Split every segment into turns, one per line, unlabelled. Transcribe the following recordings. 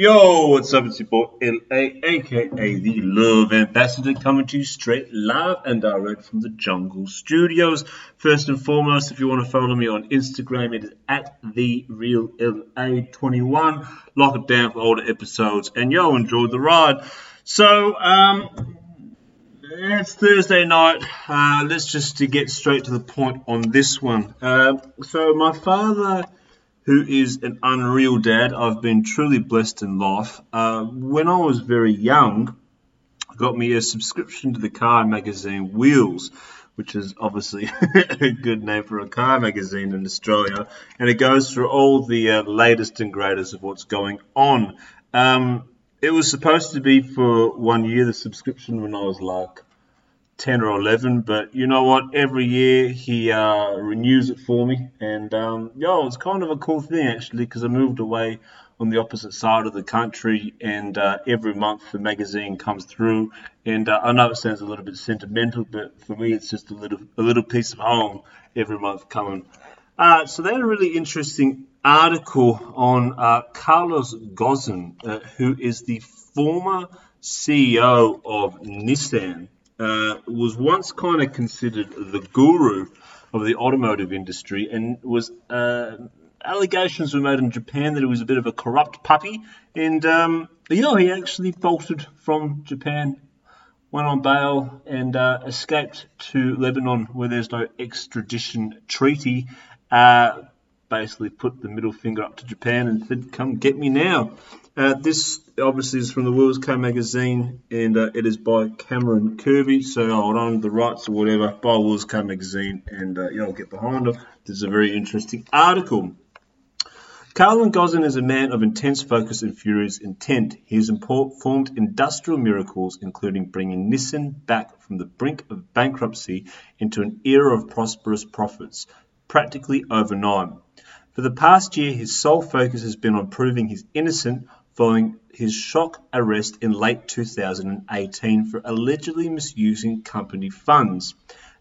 Yo, what's up? It's your boy LA, aka the Love Ambassador, coming to you straight live and direct from the Jungle Studios. First and foremost, if you want to follow me on Instagram, it is at the Real LA21. Lock it down for the episodes, and yo, enjoy the ride. So, um, it's Thursday night. Uh, let's just to get straight to the point on this one. Uh, so, my father who is an unreal dad. I've been truly blessed in life. Uh, when I was very young, got me a subscription to the car magazine Wheels, which is obviously a good name for a car magazine in Australia, and it goes through all the uh, latest and greatest of what's going on. Um, it was supposed to be for one year, the subscription, when I was like 10 or 11 but you know what? Every year he uh, renews it for me. And um, yo it's kind of a cool thing actually because i moved away on the opposite side of the country and uh, every month the magazine comes through. And uh, i know it sounds a little bit sentimental but for me it's just a little a little piece of home every month coming. Uh, so they had a really interesting article on uh, carlos ghosn uh, who is the former ceo of nissan uh, was once kind of considered the guru of the automotive industry and was uh, allegations were made in Japan that he was a bit of a corrupt puppy. And um, you know he actually bolted from Japan went on bail and uh, escaped to Lebanon where there's no extradition treaty uh, basically put the middle finger up to Japan and said come get me now. Uh, this obviously is from the Wheels Car magazine, and uh, it is by Cameron Kirby. So I'll own the rights or whatever by Wheels Car magazine, and uh, I'll get behind it. This is a very interesting article. Carlos Ghosn is a man of intense focus and furious intent. He has performed industrial miracles, including bringing Nissan back from the brink of bankruptcy into an era of prosperous profits, practically overnight. For the past year, his sole focus has been on proving he's innocent following his shock arrest in late 2018 for allegedly misusing company funds.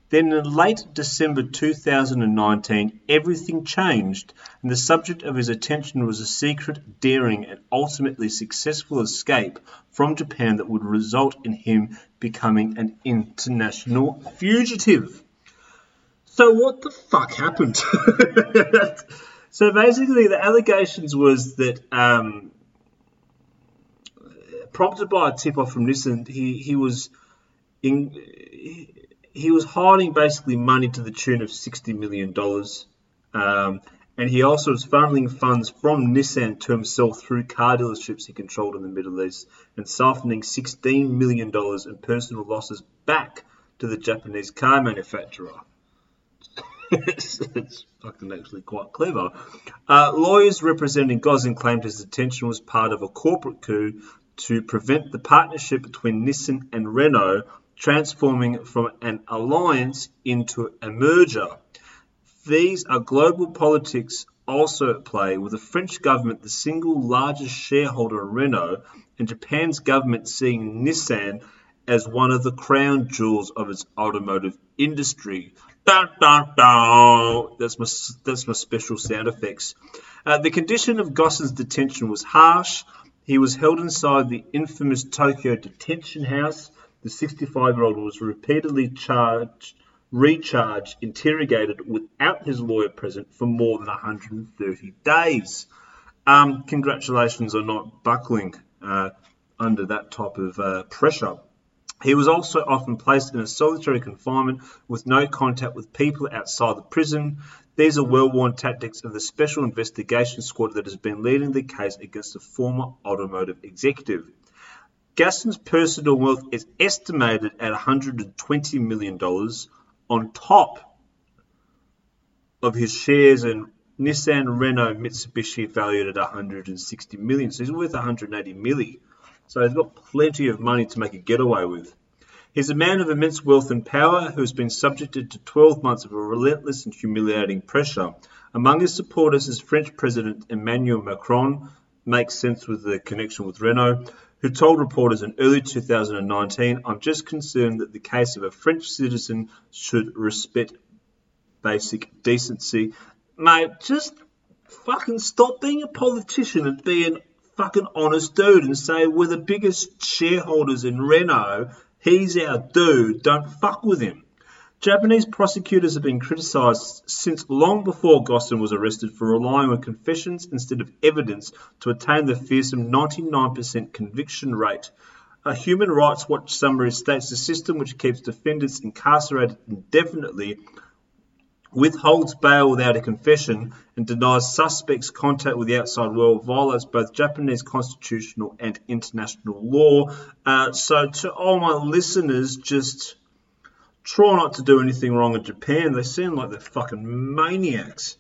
Then in late December 2019, everything changed, and the subject of his attention was a secret, daring, and ultimately successful escape from Japan that would result in him becoming an international fugitive. So, what the fuck happened? so, basically, the allegations was that um, prompted by a tip off from Nissan, he he was in he was hiding basically money to the tune of sixty million dollars, um, and he also was funneling funds from Nissan to himself through car dealerships he controlled in the Middle East, and siphoning sixteen million dollars in personal losses back to the Japanese car manufacturer. it's, it's, fucking actually quite clever. Uh, lawyers representing Ghosn claimed his detention was part of a corporate coup to prevent the partnership between Nissan and Renault transforming from an alliance into a merger. These are global politics also at play, with the French government the single largest shareholder in Renault, and Japan's government seeing Nissan as one of the crown jewels of its automotive industry. Dun, dun, dun. That's my that's my special sound effects. Uh, the condition of Ghosn's detention was harsh, he was held inside the infamous Tokyo detention house. The 65 year old was repeatedly charged, recharged, interrogated without his lawyer present for more than 130 days. Um, congratulations on not buckling uh, under that type of uh, pressure. He was also often placed in a solitary confinement with no contact with people outside the prison. These are well-worn tactics of the Special Investigation Squad that has been leading the case against the former automotive executive. Ghosn's personal wealth is estimated at $120 million on top of his shares in Nissan, Renault, Mitsubishi valued at 160 million. So he's worth 180 million. So he's got plenty of money to make a getaway with. He's a man of immense wealth and power who has been subjected to 12 months of a relentless and humiliating pressure. Among his supporters is French President Emmanuel Macron, makes sense with the connection with Renault, who told reporters in early 2019, I'm just concerned that the case of a French citizen should respect basic decency. Mate, just fucking stop being a politician and be an fucking honest dude and say we're the biggest shareholders in Renault. He's our dude. Don't fuck with him. Japanese prosecutors have been criticised since long before Ghosn was arrested for relying on confessions instead of evidence to attain the fearsome 99% conviction rate. A Human Rights Watch summary states the system which keeps defendants incarcerated indefinitely withholds bail without a confession, and denies suspects contact with the outside world violates both Japanese constitutional and international law. Uh, so, to all my listeners, just try not to do anything wrong in Japan. They seem like they're fucking maniacs.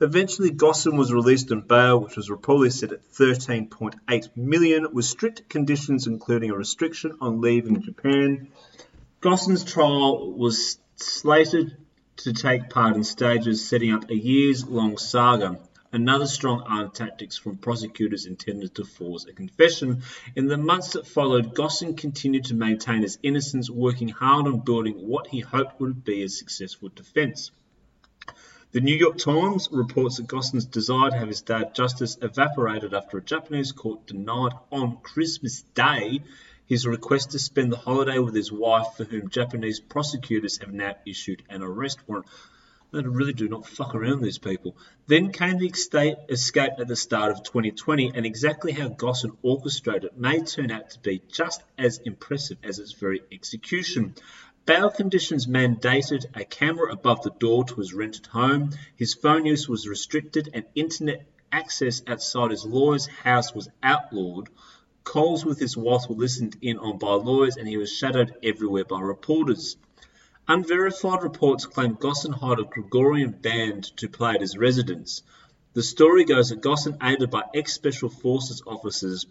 Eventually, Ghosn was released on bail, which was reportedly set at 13.8 million, with strict conditions including a restriction on leaving Japan. Ghosn's trial was slated to take part in stages setting up a years-long saga. Another strong arm tactics from prosecutors intended to force a confession. In the months that followed, Ghosn continued to maintain his innocence, working hard on building what he hoped would be a successful defense. The New York Times reports that Ghosn's desire to have his of justice evaporated after a Japanese court denied on Christmas Day his request to spend the holiday with his wife, for whom Japanese prosecutors have now issued an arrest warrant. They really do not fuck around these people. Then came the escape at the start of 2020, and exactly how Ghosn orchestrated it may turn out to be just as impressive as its very execution. Bail conditions mandated a camera above the door to his rented home, his phone use was restricted, and internet access outside his lawyer's house was outlawed. Calls with his wife were listened in on by lawyers, and he was shadowed everywhere by reporters. Unverified reports claim Ghosn hired a Gregorian band to play at his residence. The story goes that Ghosn, aided by ex-Special Forces officers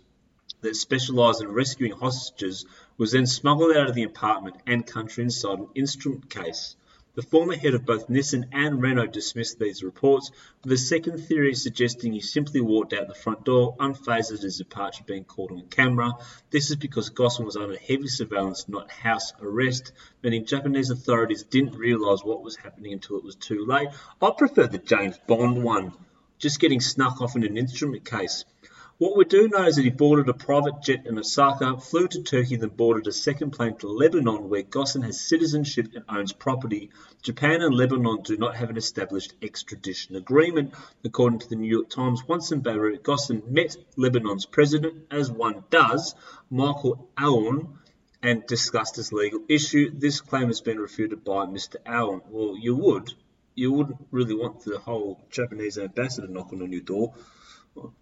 that specialised in rescuing hostages, was then smuggled out of the apartment and country inside an instrument case. The former head of both Nissan and Renault dismissed these reports, with a second theory suggesting he simply walked out the front door, unfazed at his departure being caught on camera. This is because Ghosn was under heavy surveillance, not house arrest, meaning Japanese authorities didn't realise what was happening until it was too late. I prefer the James Bond one, just getting snuck off in an instrument case. What we do know is that he boarded a private jet in Osaka, flew to Turkey, then boarded a second plane to Lebanon, where Ghosn has citizenship and owns property. Japan and Lebanon do not have an established extradition agreement. According to the New York Times, once in Beirut, Ghosn met Lebanon's president, as one does, Michael Aoun, and discussed this legal issue. This claim has been refuted by Mr. Aoun. Well, you would. You wouldn't really want the whole Japanese ambassador knocking on your door.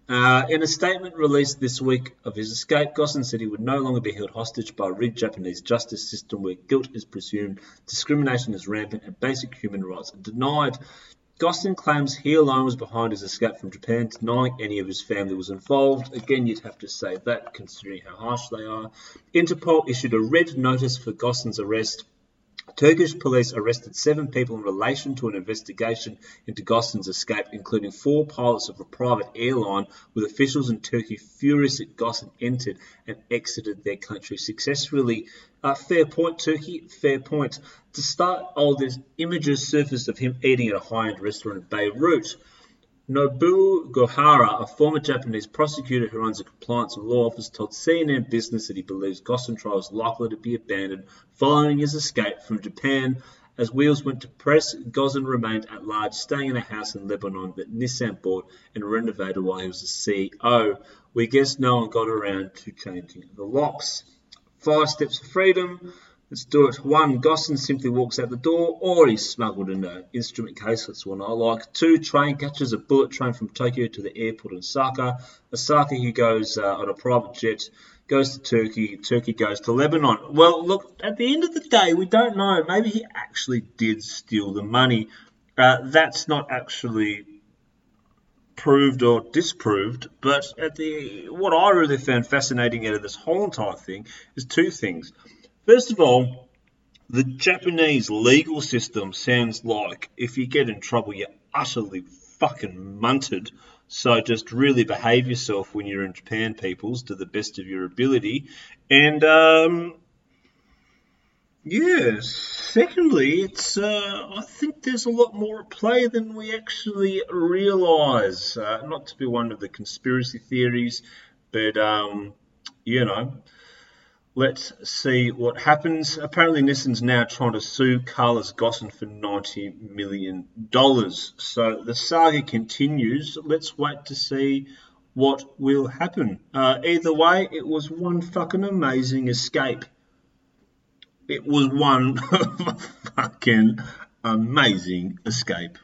Uh, in a statement released this week of his escape, Ghosn said he would no longer be held hostage by a rigged Japanese justice system where guilt is presumed, discrimination is rampant, and basic human rights are denied. Ghosn claims he alone was behind his escape from Japan, denying any of his family was involved. Again, you'd have to say that, considering how harsh they are. Interpol issued a red notice for Ghosn's arrest Turkish police arrested seven people in relation to an investigation into Ghosn's escape, including four pilots of a private airline, with officials in Turkey furious that Ghosn entered and exited their country successfully. Uh, fair point, Turkey, fair point. To start, all these images surfaced of him eating at a high-end restaurant in Beirut. Nobuo Gohara, a former Japanese prosecutor who runs a compliance and law office, told CNN Business that he believes Ghosn trial is likely to be abandoned following his escape from Japan. As wheels went to press, Ghosn remained at large, staying in a house in Lebanon that Nissan bought and renovated while he was the CEO. We guess no one got around to changing the locks. Five steps of freedom. Let's do it. One, Ghosn simply walks out the door, or he's smuggled in an instrument case. That's one I like. Two, train catches a bullet train from Tokyo to the airport in Osaka. Osaka, he goes uh, on a private jet, goes to Turkey. Turkey goes to Lebanon. Well, look, at the end of the day, we don't know. Maybe he actually did steal the money. Uh, that's not actually proved or disproved. But at the what I really found fascinating out of this whole entire thing is two things. First of all, The Japanese legal system sounds like if you get in trouble, you're utterly fucking munted. So just really behave yourself when you're in Japan, peoples, to the best of your ability. And um, yeah, secondly, it's uh, I think there's a lot more at play than we actually realise. Uh, not to be one of the conspiracy theories, but um, you know, Let's see what happens. Apparently, Nissan's now trying to sue Carlos Ghosn for $90 million. So the saga continues. Let's wait to see what will happen. Uh, either way, it was one fucking amazing escape. It was one fucking amazing escape.